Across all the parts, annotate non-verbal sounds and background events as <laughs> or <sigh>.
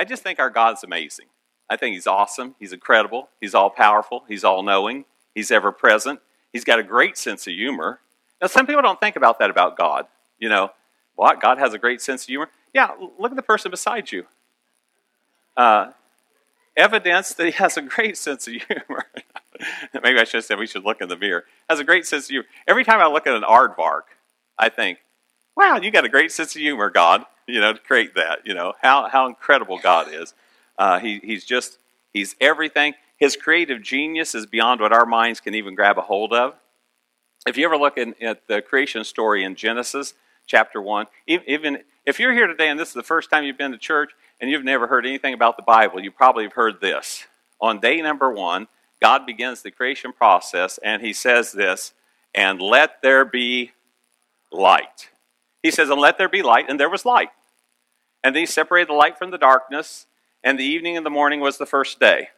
I just think our God's amazing. I think He's awesome. He's incredible. He's all powerful. He's all knowing. He's ever present. He's got a great sense of humor. Now, some people don't think about that about God. You know, what? God has a great sense of humor? Yeah, look at the person beside you. Uh, evidence that he has a great sense of humor. <laughs> Maybe I should have said we should look in the mirror. Has a great sense of humor. Every time I look at an aardvark, I think, wow, you got a great sense of humor, God, you know, to create that. You know, how, how incredible God is. Uh, he, he's just, he's everything. His creative genius is beyond what our minds can even grab a hold of. If you ever look in, at the creation story in Genesis chapter 1, even if you're here today and this is the first time you've been to church and you've never heard anything about the Bible, you probably have heard this. On day number one, God begins the creation process and he says this, and let there be light. He says, and let there be light, and there was light. And then he separated the light from the darkness, and the evening and the morning was the first day.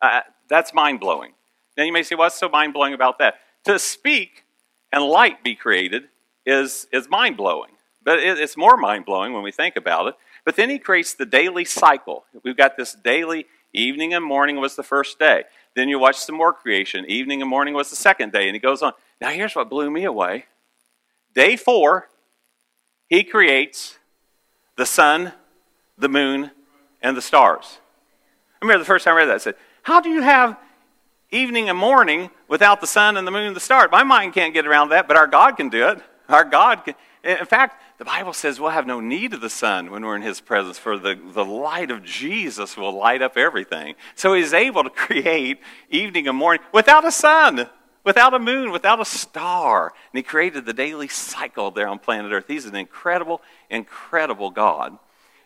Uh, that's mind blowing. Now you may say, what's so mind blowing about that? To speak and light be created is, is mind blowing. But it, it's more mind blowing when we think about it. But then he creates the daily cycle. We've got this daily evening and morning was the first day. Then you watch some more creation. Evening and morning was the second day. And he goes on. Now, here's what blew me away. Day four, he creates the sun, the moon, and the stars. I remember the first time I read that, I said, How do you have evening and morning without the sun and the moon and the stars? My mind can't get around that, but our God can do it. Our God can. In fact, the Bible says we'll have no need of the sun when we're in His presence, for the, the light of Jesus will light up everything. So He's able to <laughs> create evening and morning without a sun, without a moon, without a star. And He created the daily cycle there on planet Earth. He's an incredible, incredible God.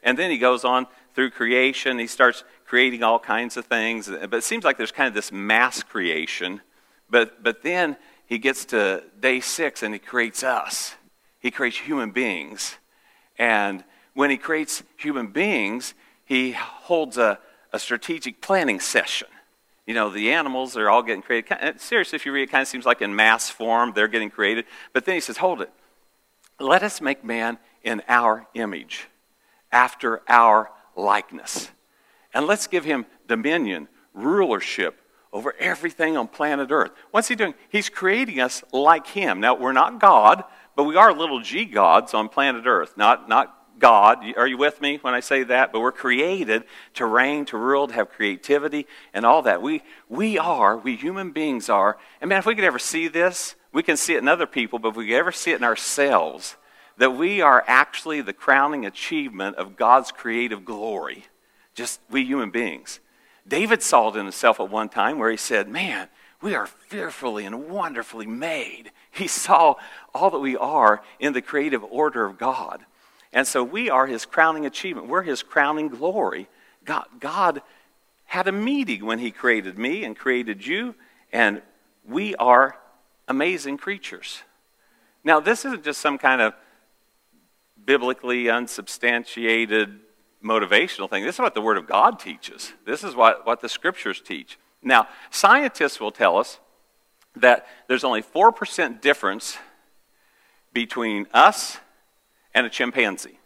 And then He goes on through creation. He starts creating all kinds of things. But it seems like there's kind of this mass creation. But, but then He gets to day six and He creates us he creates human beings. And when he creates human beings, he holds a, a strategic planning session. You know, the animals are all getting created. Uh, seriously, if you read it, it kind of seems like in mass form, they're getting created. But then he says, hold it. Let us make man in our image, after our likeness. And let's give him dominion, rulership over everything on planet Earth. What's he doing? He's creating us like him. Now, we're not God, but we are little g gods on planet Earth, not, not God. Are you with me when I say that? But we're created to reign, to rule, to have creativity, and all that. We, we are, we human beings are. And man, if we could ever see this, we can see it in other people, but if we could ever see it in ourselves, that we are actually the crowning achievement of God's creative glory. Just we human beings. David saw it in himself at one time where he said, Man, we are fearfully and wonderfully made. He saw all that we are in the creative order of God. And so we are his crowning achievement. We're his crowning glory. God, God had a meeting when he created me and created you, and we are amazing creatures. Now, this isn't just some kind of biblically unsubstantiated motivational thing. This is what the Word of God teaches. This is what, what the Scriptures teach. Now, scientists will tell us that there's only 4% difference between us and a chimpanzee.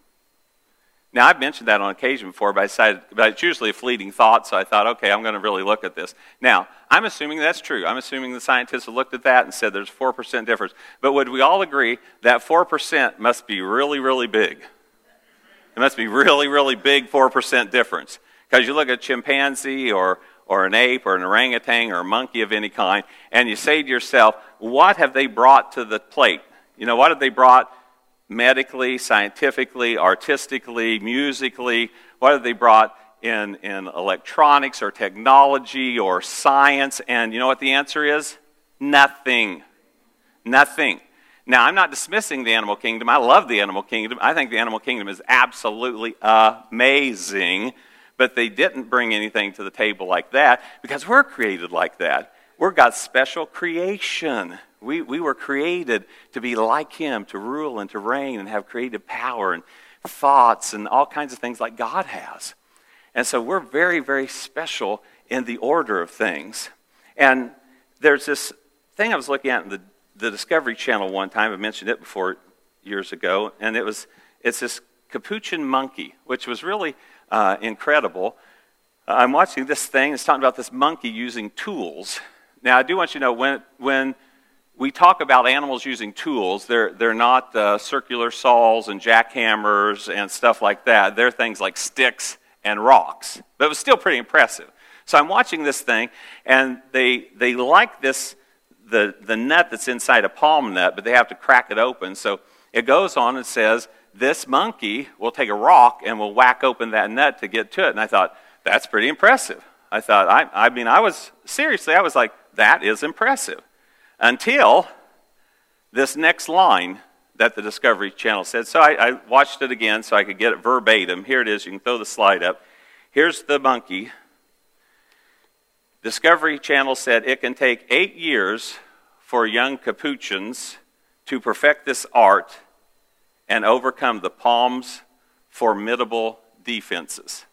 Now, I've mentioned that on occasion before, but, decided, but it's usually a fleeting thought, so I thought, okay, I'm going to really look at this. Now, I'm assuming that's true. I'm assuming the scientists have looked at that and said there's 4% difference. But would we all agree that 4% must be really, really big? It must be really, really big 4% difference. Because you look at a chimpanzee or, or an ape or an orangutan or a monkey of any kind, and you say to yourself, what have they brought to the plate? You know, what have they brought medically, scientifically, artistically, musically? What have they brought in, in electronics or technology or science? And you know what the answer is? Nothing. Nothing. Now, I'm not dismissing the animal kingdom. I love the animal kingdom. I think the animal kingdom is absolutely amazing but they didn't bring anything to the table like that because we're created like that. We're God's special creation. We, we were created to be like Him, to rule and to reign and have creative power and thoughts and all kinds of things like God has. And so we're very, very special in the order of things. And there's this thing I was looking at in the, the Discovery Channel one time. I mentioned it before years ago. And it was, it's this capuchin monkey, which was really uh, incredible. I'm watching this thing. It's talking about this monkey using tools. Now, I do want you to know when, when we talk about animals using tools, they're, they're not uh, circular saws and jackhammers and stuff like that. They're things like sticks and rocks. But it was still pretty impressive. So I'm watching this thing, and they, they like this, the, the nut that's inside a palm nut, but they have to crack it open. So it goes on and says, This monkey will take a rock and will whack open that nut to get to it. And I thought, That's pretty impressive. I thought, I, I mean, I was, seriously, I was like, That is impressive. Until this next line that the Discovery Channel said. So I, I, watched it again so I could get it verbatim. Here it is. You can throw the slide up. Here's the monkey. Discovery Channel said it can take eight years for young capuchins to perfect this art and overcome the palm's formidable defenses.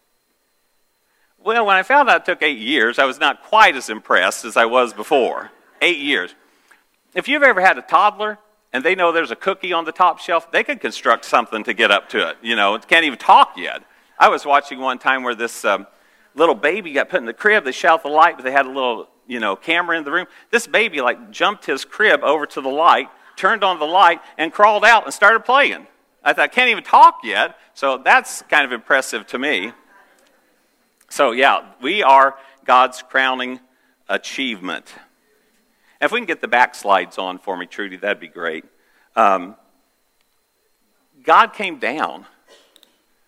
Well, when I found out it took eight years, I was not quite as impressed as I was before. Eight years. If you've ever had a toddler and they know there's a cookie on the top shelf, they could construct something to get up to it. You know, it can't even talk yet. I was watching one time where this um, little baby got put in the crib. They shut the light, but they had a little, you know, camera in the room. This baby like jumped his crib over to the light, turned on the light, and crawled out and started playing. I thought, can't even talk yet. So that's kind of impressive to me. So yeah, we are God's crowning achievement. If we can get the back slides on for me, Trudy, that'd be great. Um, God came down.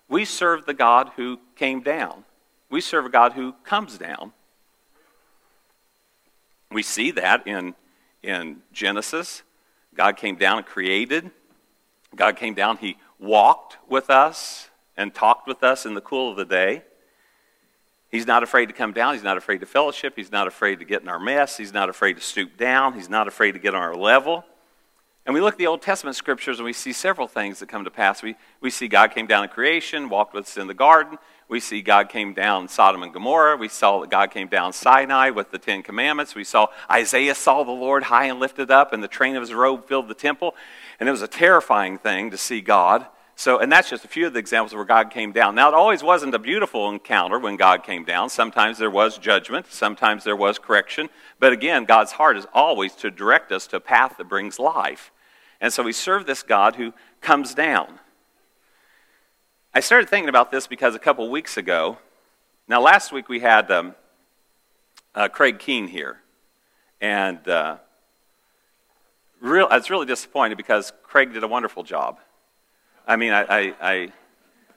We serve the God who came down. We serve a God who comes down. We see that in, in Genesis. God came down and created. God came down, He walked with us and talked with us in the cool of the day. He's not afraid to come down. He's not afraid to fellowship. He's not afraid to get in our mess. He's not afraid to stoop down. He's not afraid to get on our level. And we look at the Old Testament scriptures and we see several things that come to pass. We, we see God came down in creation, walked with us in the garden. We see God came down Sodom and Gomorrah. We saw that God came down Sinai with the Ten Commandments. We saw Isaiah saw the Lord high and lifted up, and the train of his robe filled the temple. And it was a terrifying thing to see God so, and that's just a few of the examples where God came down. Now, it always wasn't a beautiful encounter when God came down. Sometimes there was judgment, sometimes there was correction. But again, God's heart is always to direct us to a path that brings life. And so we serve this God who comes down. I started thinking about this because a couple weeks ago, now last week we had um, uh, Craig Keene here. And uh, real, I was really disappointed because Craig did a wonderful job. I mean, I, I, I,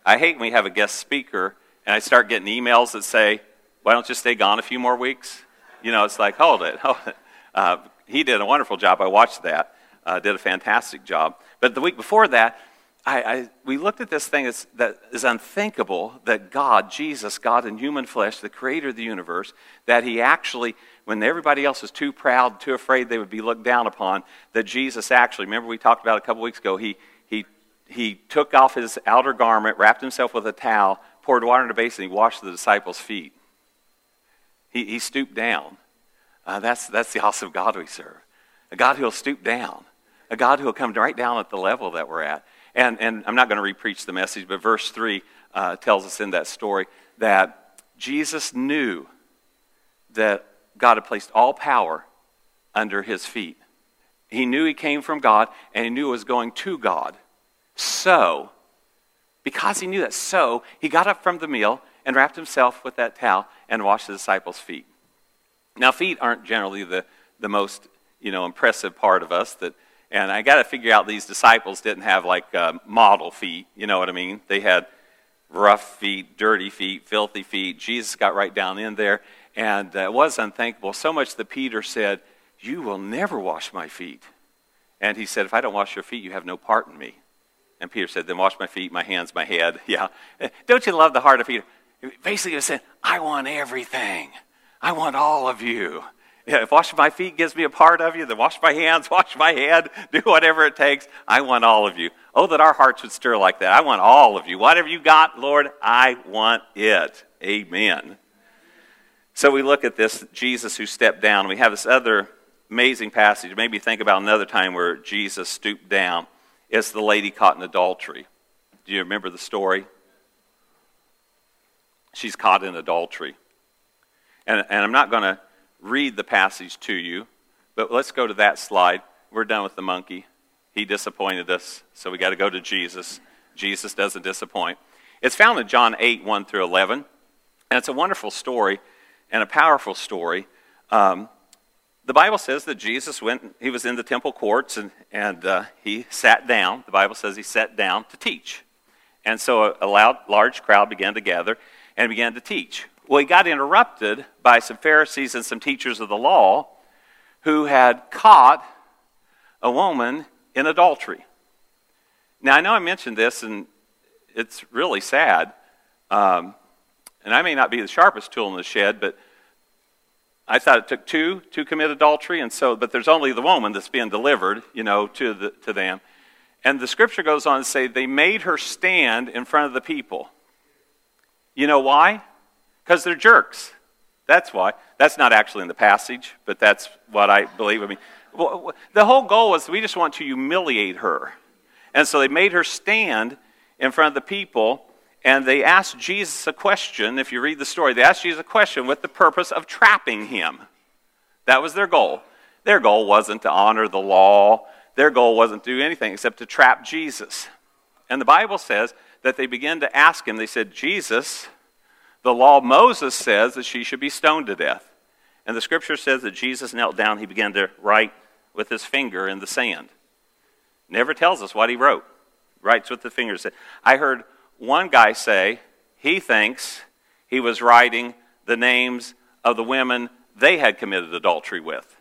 I hate when we have a guest speaker and I start getting emails that say, why don't you stay gone a few more weeks? You know, it's like, hold it, <laughs> hold it. Uh, he did a wonderful job. I watched that. Uh, did a fantastic job. But the week before that, I, I, we looked at this thing that is unthinkable that God, Jesus, God in human flesh, the creator of the universe, that he actually, when everybody else was too proud, too afraid they would be looked down upon, that Jesus actually, remember we talked about a couple weeks ago, he, he took off his outer garment, wrapped himself with a towel, poured water in a basin, and he washed the disciples' feet. He, he stooped down. Uh, that's, that's the awesome God we serve. A God who will stoop down. A God who will come right down at the level that we're at. And, and I'm not going to repreach the message, but verse 3 uh, tells us in that story that Jesus knew that God had placed all power under his feet. He knew he came from God, and he knew it was going to God. So, because he knew that, so he got up from the meal and wrapped himself with that towel and washed the disciples' feet. Now, feet aren't generally the, the most you know impressive part of us. That, and I got to figure out these disciples didn't have like uh, model feet. You know what I mean? They had rough feet, dirty feet, filthy feet. Jesus got right down in there, and it was unthinkable. So much that Peter said, "You will never wash my feet." And he said, "If I don't wash your feet, you have no part in me." And Peter said, Then wash my feet, my hands, my head. <laughs> Yeah. Don't you love the heart of Peter? Basically, he said, I want everything. I want all of you. Yeah, if washing my feet gives me a part of you, then wash my hands, <laughs> wash my head, do whatever it takes. I want all of you. Oh, that our hearts would stir like that. I want all of you. Whatever you got, Lord, I want it. Amen. So we look at this Jesus who stepped down. We have this other amazing passage. Maybe think about another time where Jesus stooped down is the lady caught in adultery. Do you remember the story? She's caught in adultery. And, and I'm not going to read the passage to you, but let's go to that slide. We're done with the monkey. He disappointed us, so we got to go to Jesus. Jesus doesn't disappoint. It's found in John 8, 1 through 11. And it's a wonderful story and a powerful story. Um, the Bible says that Jesus went, he was in the temple courts and, and uh, he sat down. The Bible says he sat down to teach. And so a, loud, large crowd began to gather and began to teach. Well, he got interrupted by some Pharisees and some teachers of the law who had caught a woman in adultery. Now, I know I mentioned this, and it's really sad. Um, and I may not be the sharpest tool in the shed, but I thought it took two to commit adultery, and so, but there's only the woman that's being delivered, you know, to, the, to them. And the scripture goes on to say they made her stand in front of the people. You know why? Because they're jerks. That's why. That's not actually in the passage, but that's what I believe. I mean, the whole goal was we just want to humiliate her. And so they made her stand in front of the people and they asked Jesus a question. If you read the story, they asked Jesus a question with the purpose of trapping him. That was their goal. Their goal wasn't to honor the law, their goal wasn't to do anything except to trap Jesus. And the Bible says that they began to ask him, they said, Jesus, the law Moses says that she should be stoned to death. And the scripture says that Jesus knelt down, he began to write with his finger in the sand. Never tells us what he wrote. Writes with the finger. I heard one guy say he thinks he was writing the names of the women they had committed adultery with.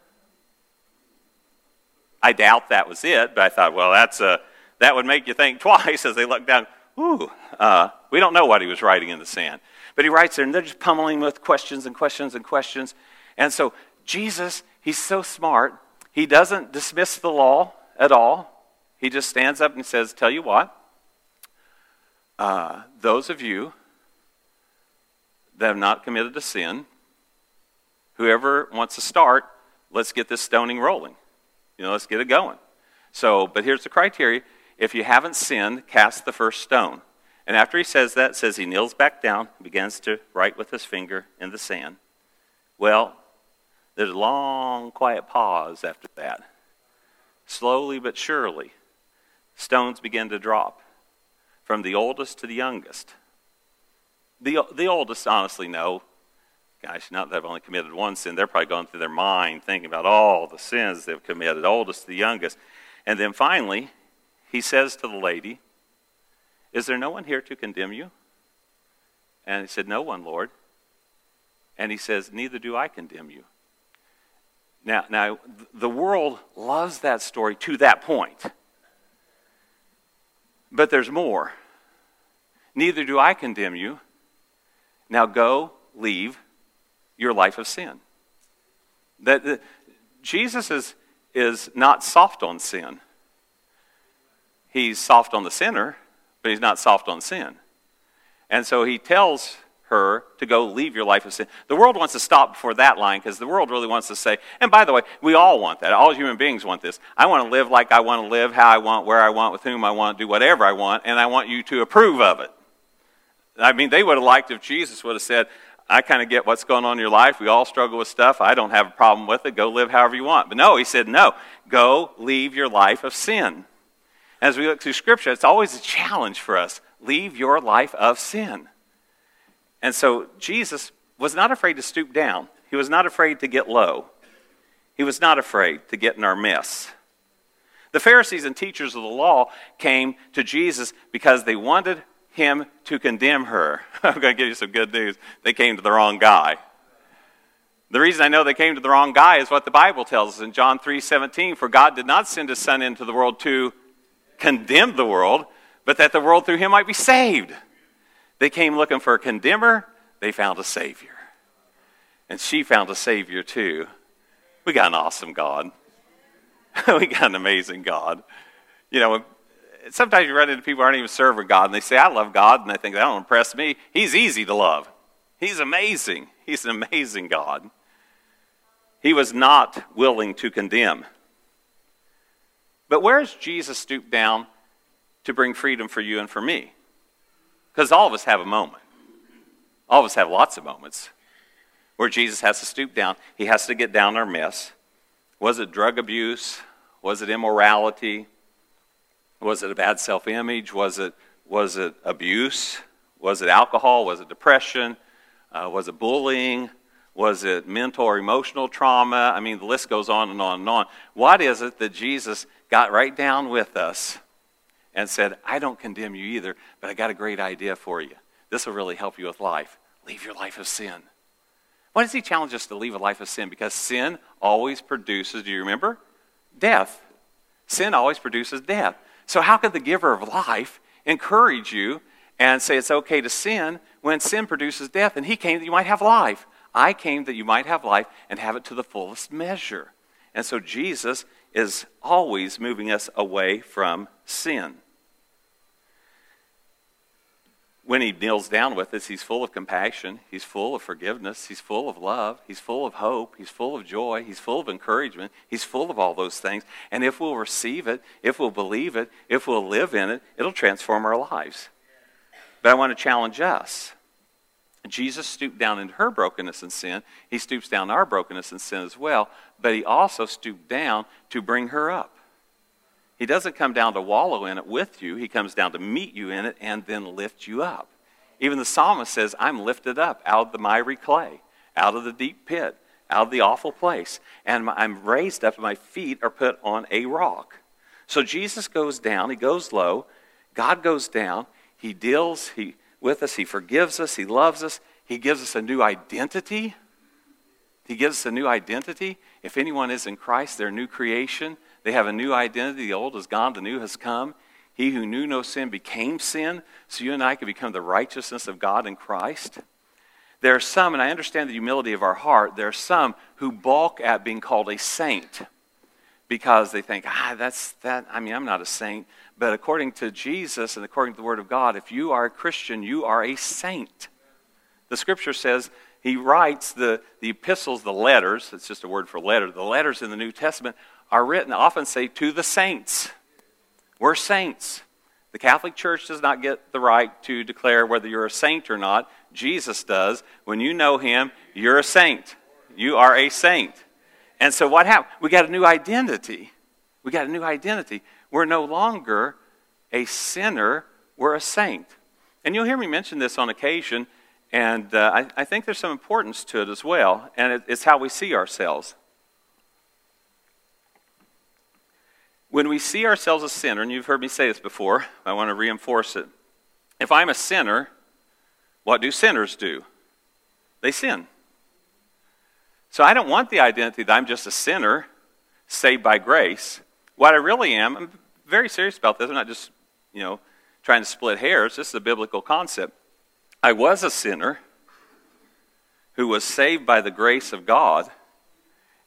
I doubt that was it, but I thought, well, that's a, that would make you think <laughs> twice as they look down. Ooh, uh, we don't know what he was writing in the sand. But he writes there, and they're just pummeling with questions and questions and questions. And so Jesus, he's so smart, he doesn't dismiss the law at all. He just stands up and says, Tell you what, uh, those of you that have not committed a sin, whoever wants to start, let's get this stoning rolling. You know, let's get it going. So, but here's the criteria. If you haven't sinned, cast the first stone. And after he says that, says he kneels back down, begins to write with his finger in the sand. Well, there's a long, quiet pause after that. Slowly but surely, stones begin to drop from the oldest to the youngest. The, the oldest honestly know, gosh, not that I've only committed one sin, they're probably going through their mind thinking about all the sins they've committed, oldest to the youngest. And then finally, he says to the lady, Is there no one here to condemn you? And he said, No one, Lord. And he says, Neither do I condemn you. Now, now the world loves that story to that point. But there's more. Neither do I condemn you. Now go, leave your life of sin. That, that Jesus is, is not soft on sin. He's soft on the sinner, but he's not soft on sin. And so he tells her to go leave your life of sin. The world wants to stop before that line because the world really wants to say, and by the way, we all want that. All human beings want this. I want to live like I want to live, how I want, where I want, with whom I want, do whatever I want, and I want you to approve of it. I mean, they would have liked if Jesus would have said, I kind of get what's going on in your life. We all struggle with stuff. I don't have a problem with it. Go live however you want. But no, he said, no, go leave your life of sin. As we look through Scripture, it's always a challenge for us. Leave your life of sin. And so Jesus was not afraid to stoop down, he was not afraid to get low, he was not afraid to get in our mess. The Pharisees and teachers of the law came to Jesus because they wanted him to condemn her. <laughs> I'm going to give you some good news. They came to the wrong guy. The reason I know they came to the wrong guy is what the Bible tells us in John 3:17, for God did not send his son into the world to condemn the world, but that the world through him might be saved. They came looking for a condemner, they found a Savior. And she found a Savior too. We got an awesome God. <laughs> we got an amazing God. You know, sometimes you run into people who aren't even serving God, and they say, I love God, and they think, that don't impress me. He's easy to love. He's amazing. He's an amazing God. He was not willing to condemn. But where is Jesus stooped down to bring freedom for you and for me. Because all of us have a moment. All of us have lots of moments where Jesus has to stoop down. He has to get down our mess. Was it drug abuse? Was it immorality? Was it a bad self image? Was it, was it abuse? Was it alcohol? Was it depression? Uh, was it bullying? Was it mental or emotional trauma? I mean, the list goes on and on and on. What is it that Jesus got right down with us and said, I don't condemn you either, but I got a great idea for you. This will really help you with life. Leave your life of sin. Why does he challenge us to leave a life of sin? Because sin always produces, do you remember? Death. Sin always produces death. So, how could the giver of life encourage you and say it's okay to sin when sin produces death? And he came that you might have life. I came that you might have life and have it to the fullest measure. And so, Jesus is always moving us away from sin when he kneels down with us, he's full of compassion, he's full of forgiveness, he's full of love, he's full of hope, he's full of joy, he's full of encouragement, he's full of all those things. And if we'll receive it, if we'll believe it, if we'll live in it, it'll transform our lives. But I want to challenge us. Jesus stooped down into her brokenness and sin. He stoops down our brokenness and sin as well, but he also stooped down to bring her up. He doesn't come down to wallow in it with you, He comes down to meet you in it and then lift you up. Even the psalmist says, I'm lifted up out of the miry clay, out of the deep pit, out of the awful place, and I'm raised up, and my feet are put on a rock. So Jesus goes down, He goes low, God goes down, He deals he, with us, He forgives us, He loves us, He gives us a new identity. He gives us a new identity. If anyone is in Christ, they're a new creation. They have a new identity. The old is gone, the new has come. He who knew no sin became sin, so you and I can become the righteousness of God in Christ. There are some, and I understand the humility of our heart, there are some who balk at being called a saint because they think, ah, that's that. I mean, I'm not a saint. But according to Jesus and according to the Word of God, if you are a Christian, you are a saint. The scripture says he writes the, the epistles, the letters, it's just a word for letter, the letters in the New Testament are written, often say, to the saints. We're saints. The Catholic Church does not get the right to declare whether you're a saint or not. Jesus does. When you know him, you're a saint. You are a saint. And so what happened? We got a new identity. We got a new identity. We're no longer a sinner, we're a saint. And you'll hear me mention this on occasion, and uh, I, I, think there's some importance to it as well, and it, it's how we see ourselves. When we see ourselves as sinner, and you've heard me say this before, I want to reinforce it. If I'm a sinner, what do sinners do? They sin. So I don't want the identity that I'm just a sinner saved by grace. What I really am, I'm very serious about this. I'm not just, you know, trying to split hairs. This is a biblical concept. I was a sinner who was saved by the grace of God,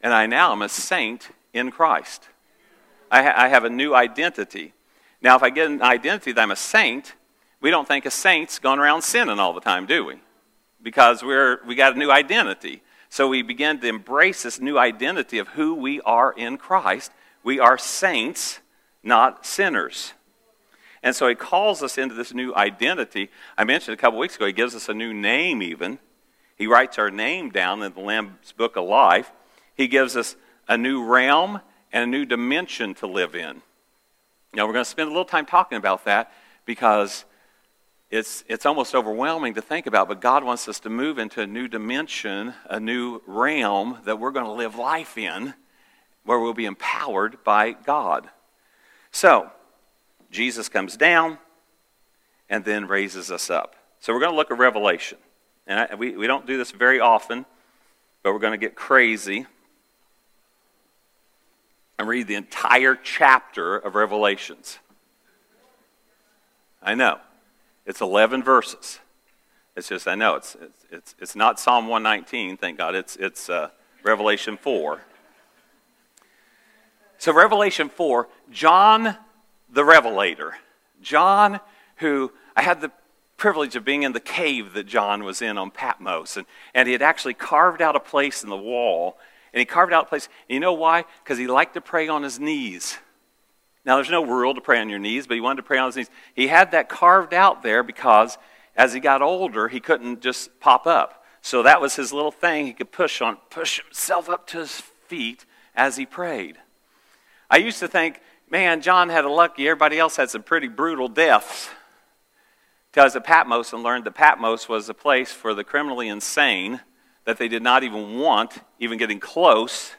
and I now am a saint in Christ. I, ha- I have a new identity. Now, if I get an identity that I'm a saint, we don't think a saint's going around sinning all the time, do we? Because we're, we got a new identity. So we begin to embrace this new identity of who we are in Christ. We are saints, not sinners. And so he calls us into this new identity. I mentioned a couple weeks ago, he gives us a new name, even. He writes our name down in the Lamb's Book of Life. He gives us a new realm and a new dimension to live in. Now, we're going to spend a little time talking about that because it's, it's almost overwhelming to think about, but God wants us to move into a new dimension, a new realm that we're going to live life in, where we'll be empowered by God. So, Jesus comes down and then raises us up. So, we're going to look at Revelation. And I, we, we don't do this very often, but we're going to get crazy and read the entire chapter of Revelations. I know. It's 11 verses. It's just, I know, it's, it's, it's, it's not Psalm 119, thank God. It's, it's uh, Revelation 4. So, Revelation 4, John the Revelator. John, who I had the privilege of being in the cave that John was in on Patmos, and, and he had actually carved out a place in the wall and he carved out a place. And you know why? Because he liked to pray on his knees. Now, there's no rule to pray on your knees, but he wanted to pray on his knees. He had that carved out there because as he got older, he couldn't just pop up. So that was his little thing he could push on, push himself up to his feet as he prayed. I used to think, man, John had a lucky, everybody else had some pretty brutal deaths. Was at Patmos and learned that Patmos was a place for the criminally insane that they did not even want, even getting close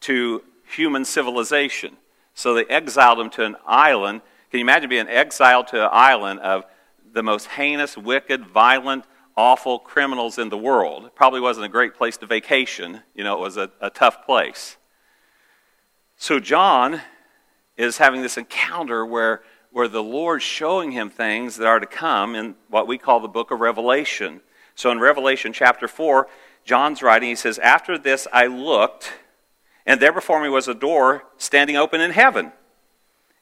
to human civilization. So they exiled them to an island. Can you imagine being exiled to an island of the most heinous, wicked, violent, awful criminals in the world? It probably wasn't a great place to vacation. You know, it was a, a tough place. So John is having this encounter where, where the Lord's showing him things that are to come in what we call the book of Revelation. So in Revelation chapter 4, John's writing, he says, After this I looked and there before me was a door standing open in heaven.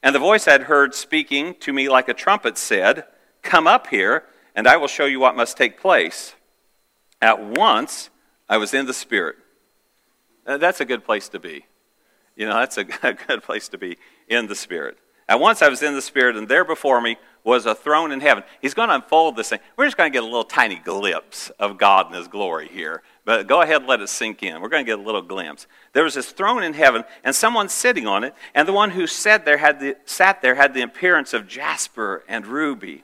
And the voice I had heard speaking to me like a trumpet said, Come up here, and I will show you what must take place. At once I was in the Spirit. That's a good place to be. You know, that's <laughs> a good place to be in the Spirit. At once I was in the Spirit, and there before me was a throne in heaven. He's going to unfold this thing. We're just going to get a little tiny glimpse of God and His glory here. But go ahead and let it sink in. We're going to get a little glimpse. There was this throne in heaven, and someone sitting on it, and the one who sat there had the, sat there had the appearance of jasper and ruby.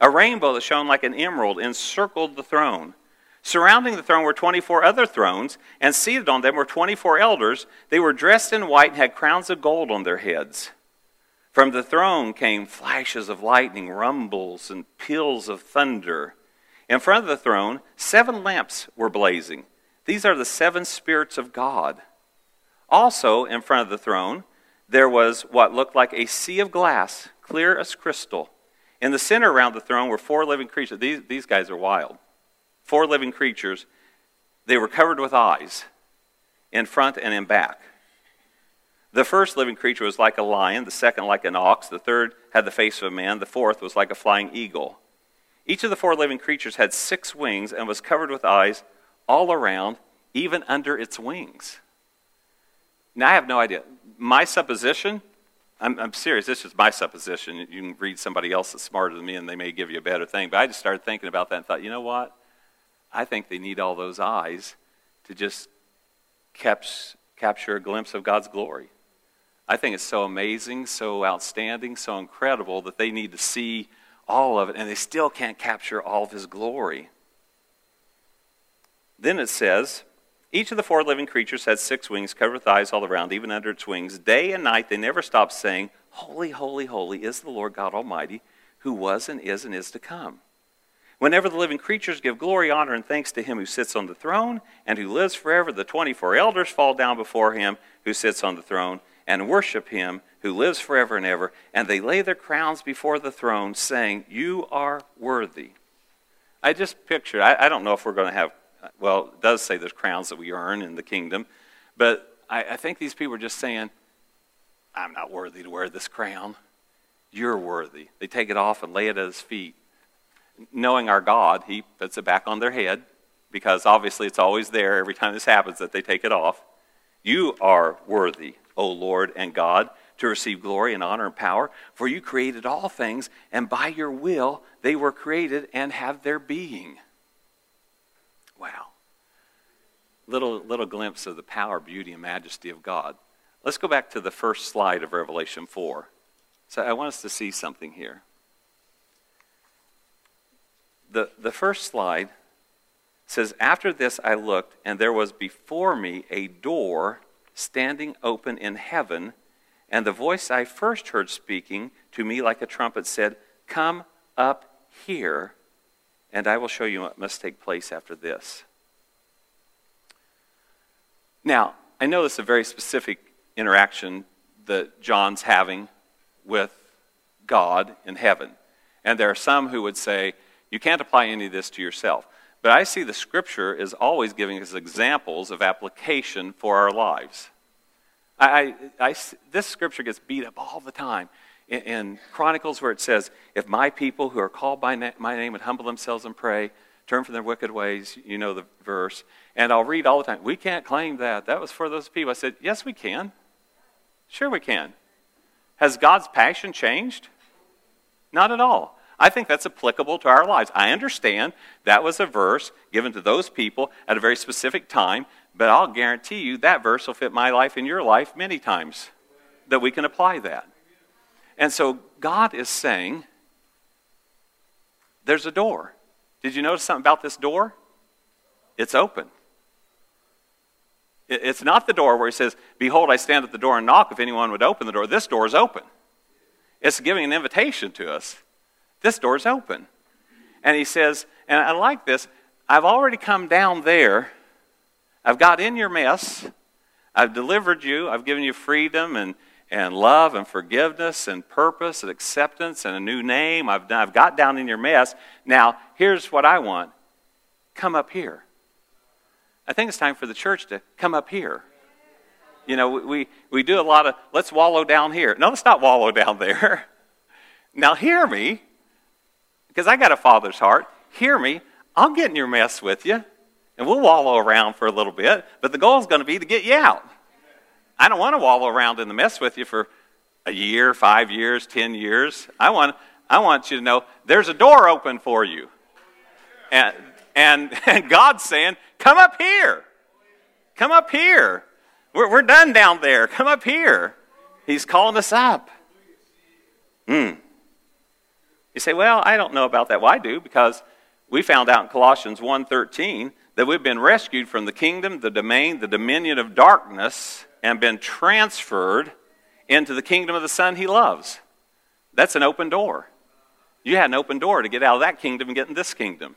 A rainbow that shone like an emerald encircled the throne. Surrounding the throne were 24 other thrones, and seated on them were 24 elders. They were dressed in white and had crowns of gold on their heads. From the throne came flashes of lightning, rumbles, and peals of thunder. In front of the throne, seven lamps were blazing. These are the seven spirits of God. Also, in front of the throne, there was what looked like a sea of glass, clear as crystal. In the center around the throne were four living creatures. These, these guys are wild. Four living creatures. They were covered with eyes in front and in back. The first living creature was like a lion, the second like an ox, the third had the face of a man, the fourth was like a flying eagle. Each of the four living creatures had six wings and was covered with eyes all around, even under its wings. Now, I have no idea. My supposition, I'm, I'm, serious, this is my supposition. You can read somebody else that's smarter than me and they may give you a better thing. But I just started thinking about that and thought, you know what? I think they need all those eyes to just capture a glimpse of God's glory. I think it's so amazing, so outstanding, so incredible that they need to see all of it, and they still can't capture all of His glory. Then it says, each of the four living creatures had six wings, covered with eyes all around, even under its wings. Day and night they never stopped saying, Holy, holy, holy is the Lord God Almighty, who was and is and is to come. Whenever the living creatures give glory, honor, and thanks to him who sits on the throne and who lives forever, the 24 elders fall down before him who sits on the throne and worship him who lives forever and ever, and they lay their crowns before the throne, saying, You are worthy. I just pictured, I, I don't know if we're going to have, well, it does say there's crowns that we earn in the kingdom, but I, I think these people are just saying, I'm not worthy to wear this crown. You're worthy. They take it off and lay it at his feet. Knowing our God, he puts it back on their head because obviously it's always there every time this happens that they take it off. You are worthy O Lord and God, to receive glory and honor and power, for you created all things, and by your will they were created and have their being. Wow. Little, little glimpse of the power, beauty, and majesty of God. Let's go back to the first slide of Revelation 4. So I want us to see something here. The, the first slide says, After this I looked, and there was before me a door standing open in heaven, and the voice I first heard speaking to me like a trumpet said, Come up here, and I will show you what must take place after this. Now, I know this is a very specific interaction that John's having with God in heaven. And there are some who would say, you can't apply any of this to yourself. But I see the scripture is always giving us examples of application for our lives. I, I, I, this scripture gets beat up all the time in, in, Chronicles where it says, If my people who are called by na- my name would humble themselves and pray, turn from their wicked ways, you know the verse. And I'll read all the time, We can't claim that. That was for those people. I said, Yes, we can. Sure, we can. Has God's passion changed? Not at all. I think that's applicable to our lives. I understand that was a verse given to those people at a very specific time, but I'll guarantee you that verse will fit my life and your life many times that we can apply that. And so God is saying, there's a door. Did you notice something about this door? It's open. It's not the door where he says, Behold, I stand at the door and knock if anyone would open the door. This door is open. It's giving an invitation to us. This door is open. And he says, and I like this, I've already come down there. I've got in your mess. I've delivered you. I've given you freedom and, and love and forgiveness and purpose and acceptance and a new name. I've, I've got down in your mess. Now, here's what I want come up here. I think it's time for the church to come up here. You know, we, we do a lot of, let's wallow down here. No, let's not wallow down there. <laughs> Now, hear me, because I got a father's heart. Hear me. I'll get in your mess with you, and we'll wallow around for a little bit, but the goal is going to be to get you out. I don't want to wallow around in the mess with you for a year, five years, ten years. I want, I want you to know there's a door open for you. And, and, <laughs> and God's saying, come up here. Come up here. We're, we're done down there. Come up here. He's calling us up. Hmm. You say, well, I don't know about that. Well, I do because we found out in Colossians 1.13 that we've been rescued from the kingdom, the domain, the dominion of darkness, and been transferred into the kingdom of the Son he loves. That's an open door. You had an open door to get out of that kingdom and get in this kingdom.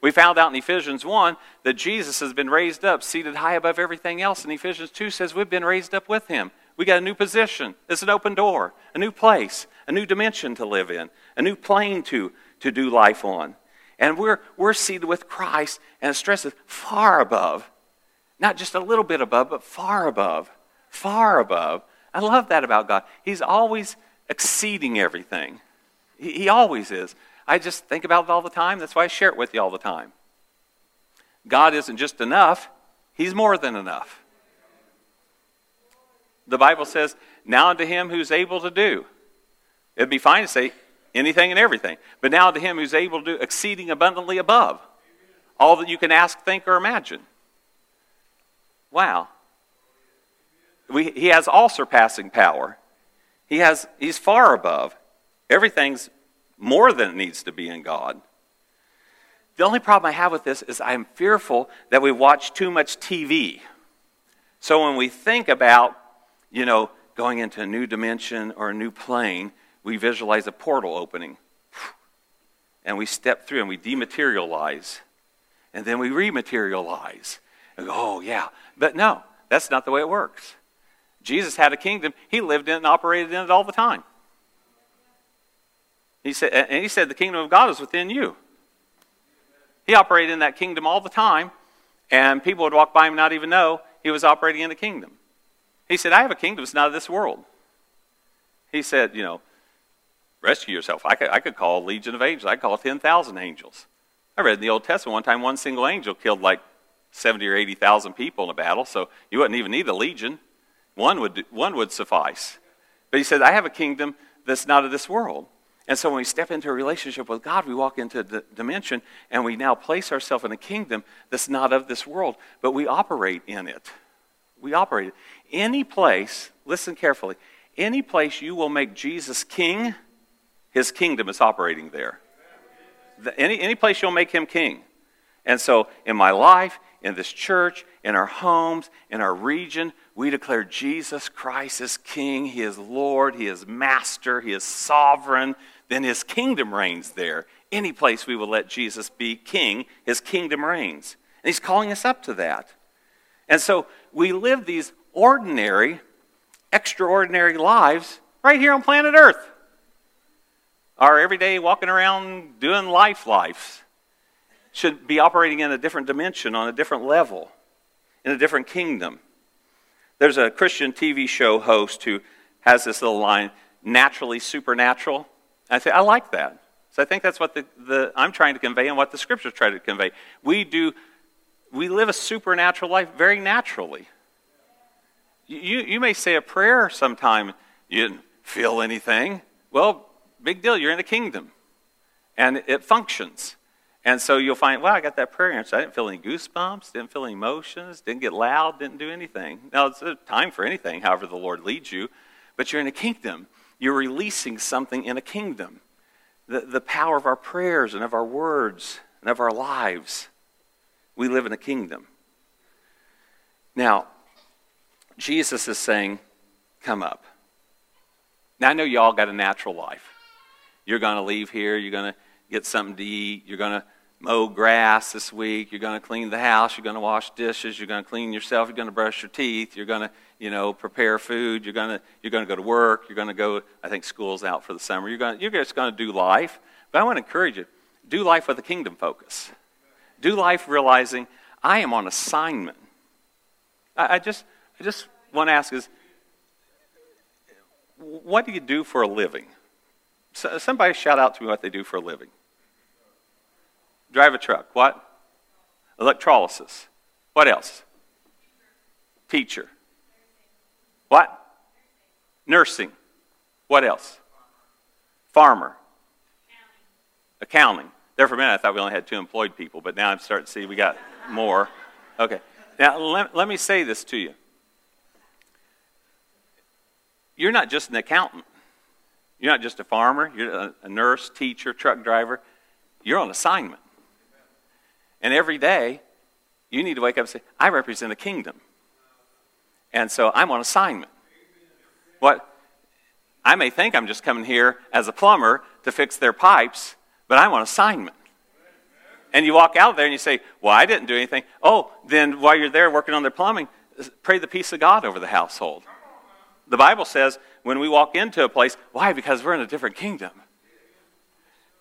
We found out in Ephesians 1 that Jesus has been raised up, seated high above everything else. And Ephesians 2 says we've been raised up with him. We got a new position. It's an open door, a new place, a new dimension to live in, a new plane to, to do life on. And we're, we're seated with Christ, and it stresses far above. Not just a little bit above, but far above. Far above. I love that about God. He's always exceeding everything. He, he always is. I just think about it all the time. That's why I share it with you all the time. God isn't just enough, He's more than enough. The Bible says, Now unto Him who's able to do. It'd be fine to say anything and everything. But now to Him who's able to do exceeding abundantly above all that you can ask, think, or imagine. Wow. We, he has all surpassing power. He has, he's far above. Everything's more than it needs to be in God. The only problem I have with this is I'm fearful that we watch too much TV. So when we think about, you know, going into a new dimension or a new plane, we visualize a portal opening. And we step through and we dematerialize. And then we rematerialize. And go, oh, yeah. But no, that's not the way it works. Jesus had a kingdom, he lived in it and operated in it all the time. He said, and he said, the kingdom of God is within you. He operated in that kingdom all the time, and people would walk by him and not even know he was operating in the kingdom. He said, I have a kingdom that's not of this world. He said, you know, rescue yourself. I could, I could call a legion of angels. I could call 10,000 angels. I read in the Old Testament one time one single angel killed like 70 or 80,000 people in a battle, so you wouldn't even need a legion. One would, one would suffice. But he said, I have a kingdom that's not of this world. And so when we step into a relationship with God, we walk into the dimension and we now place ourselves in a kingdom that's not of this world, but we operate in it. We operate. Any place, listen carefully, any place you will make Jesus king, his kingdom is operating there. Any, any place you'll make him king. And so in my life, in this church, in our homes, in our region, we declare Jesus Christ is King. He is Lord. He is Master. He is Sovereign. Then His kingdom reigns there. Any place we will let Jesus be King, His kingdom reigns. And He's calling us up to that. And so we live these ordinary, extraordinary lives right here on planet Earth. Our everyday walking around doing life lives should be operating in a different dimension, on a different level, in a different kingdom. There's a Christian TV show host who has this little line, naturally supernatural. I say, I like that. So I think that's what the, the, I'm trying to convey and what the scriptures try to convey. We do, we live a supernatural life very naturally. You, you may say a prayer sometime, you, didn't feel anything. Well, big deal. You're in a kingdom, and it functions. And so you'll find, well, I got that prayer answer. I didn't feel any goosebumps, didn't feel any emotions, didn't get loud, didn't do anything. Now, it's a time for anything, however the Lord leads you, but you're in a kingdom. You're releasing something in a kingdom. The, the power of our prayers and of our words and of our lives. We live in a kingdom. Now, Jesus is saying, Come up. Now, I know you all got a natural life. You're going to leave here, you're going to get something to eat, you're going to mow grass this week, you're going to clean the house, you're going to wash dishes, you're going to clean yourself, you're going to brush your teeth, you're going to, you know, prepare food, you're going to you're going to go to work, you're going to go I think school's out for the summer. You're going you're just going to do life. But I want to encourage you, do life with a kingdom focus. Do life realizing I am on assignment. I, I just I just want to ask is what do you do for a living? So, somebody shout out to me what they do for a living. Drive a truck. What? Electrolysis. What else? Teacher. What? Nursing. What else? Farmer. Accounting. There for a minute, I thought we only had two employed people, but now I'm starting to see we got more. Okay. Now, let, let me say this to you. You're not just an accountant. You're not just a farmer. You're a, nurse, teacher, truck driver. You're on assignment. And every day, you need to wake up and say, I represent a kingdom. And so I'm on assignment. What? I may think I'm just coming here as a plumber to fix their pipes, but I'm on assignment. And you walk out there and you say, Well, I didn't do anything. Oh, then while you're there working on their plumbing, pray the peace of God over the household. The Bible says when we walk into a place, why? Because we're in a different kingdom.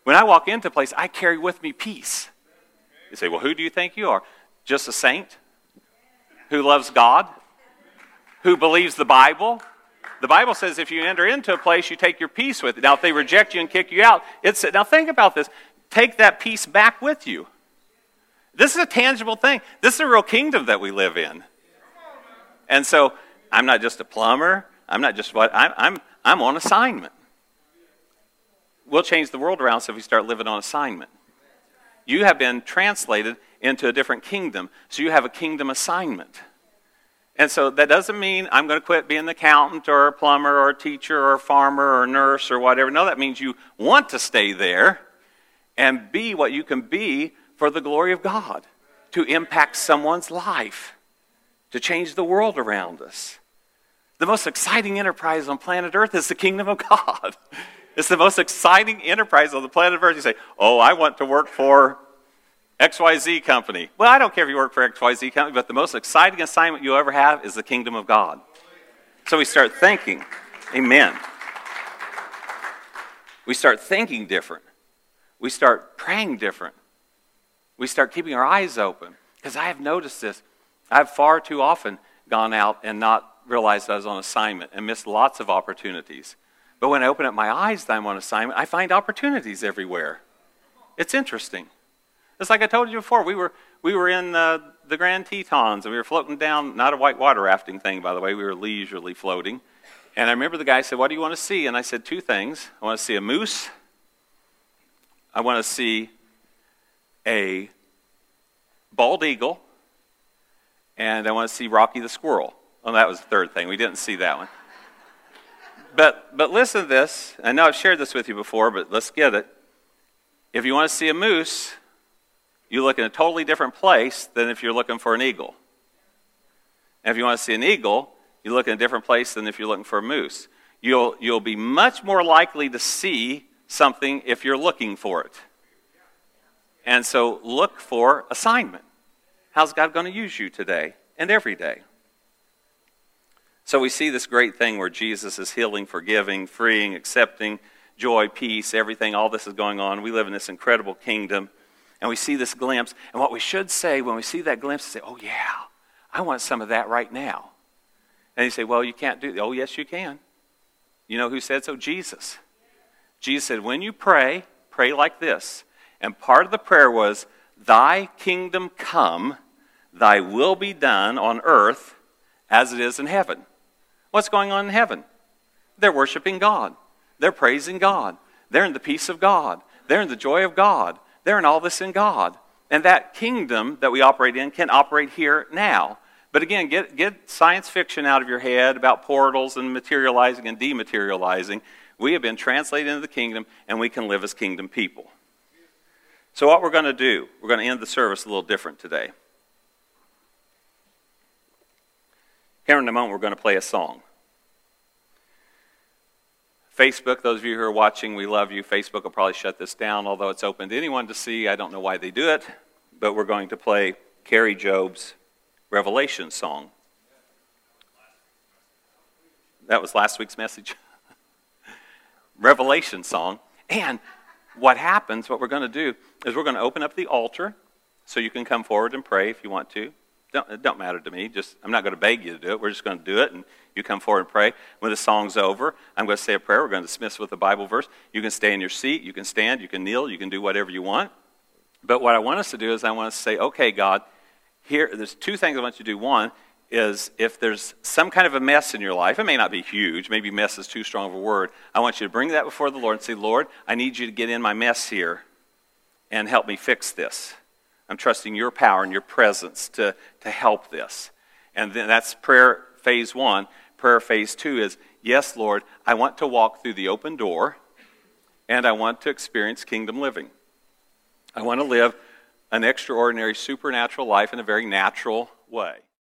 When I walk into a place, I carry with me peace. You say, well, who do you think you are? Just a saint who loves God, who believes the Bible. The Bible says if you enter into a place, you take your peace with it. Now, if they reject you and kick you out, it's now think about this. Take that peace back with you. This is a tangible thing. This is a real kingdom that we live in. And so, I'm not just a plumber. I'm not just what I'm. I'm, I'm on assignment. We'll change the world around so if we start living on assignment. You have been translated into a different kingdom, so you have a kingdom assignment. And so that doesn't mean I'm going to quit being an accountant or a plumber or a teacher or a farmer or a nurse or whatever. No, that means you want to stay there and be what you can be for the glory of God, to impact someone's life, to change the world around us. The most exciting enterprise on planet Earth is the kingdom of God. <laughs> It's the most exciting enterprise on the planet Earth. You say, Oh, I want to work for XYZ company. Well, I don't care if you work for XYZ company, but the most exciting assignment you'll ever have is the kingdom of God. So we start thinking, Amen. We start thinking different. We start praying different. We start keeping our eyes open. Because I have noticed this. I've far too often gone out and not realized I was on assignment and missed lots of opportunities. But when I open up my eyes that I'm on assignment, I find opportunities everywhere. It's interesting. It's like I told you before. We were, we were in uh, the Grand Tetons and we were floating down, not a white water rafting thing, by the way. We were leisurely floating. And I remember the guy said, What do you want to see? And I said, Two things. I want to see a moose. I want to see a bald eagle. And I want to see Rocky the squirrel. Well, that was the third thing. We didn't see that one. But, but listen to this. I know I've shared this with you before, but let's get it. If you want to see a moose, you look in a totally different place than if you're looking for an eagle. And if you want to see an eagle, you look in a different place than if you're looking for a moose. You'll, you'll be much more likely to see something if you're looking for it. And so look for assignment. How's God going to use you today and every day? So we see this great thing where Jesus is healing, forgiving, freeing, accepting, joy, peace, everything, all this is going on. We live in this incredible kingdom. And we see this glimpse. And what we should say when we see that glimpse is say, oh, yeah, I want some of that right now. And you say, well, you can't do that. Oh, yes, you can. You know who said so? Jesus. Jesus said, when you pray, pray like this. And part of the prayer was, Thy kingdom come, thy will be done on earth as it is in heaven. What's going on in heaven? they're worshiping God. They're praising God. They're in the peace of God. They're in the joy of God. They're in all this in God. And that kingdom that we operate in can operate here now. But again, get, get science fiction out of your head about portals and materializing and dematerializing. We have been translated into the kingdom, and we can live as kingdom people. So, what we're going to do, we're going to end the service a little different today. Here in a moment, we're going to play a song. Facebook, those of you who are watching, we love you. Facebook will probably shut this down, although it's open to anyone to see. I don't know why they do it, but we're going to play Kari Jobe's Revelation song. That was last week's message. <laughs> Revelation song. And what happens, what we're going to do, is we're going to open up the altar so you can come forward and pray if you want to. Don't, it don't matter to me. Just I'm not going to beg you to do it. We're just going to do it, and you come forward and pray. When the song's over, I'm going to say a prayer. We're going to dismiss with a Bible verse. You can stay in your seat. You can stand. You can kneel. You can do whatever you want. But what I want us to do is I want us to say, okay, God, here, there's two things I want you to do. One is if there's some kind of a mess in your life, it may not be huge, maybe mess is too strong of a word. I want you to bring that before the Lord and say, Lord, I need you to get in my mess here and help me fix this. I'm trusting your power and your presence to, to help this. And then that's prayer phase one. Prayer phase two is, yes, Lord, I want to walk through the open door and I want to experience kingdom living. I want to live an extraordinary supernatural life in a very natural way.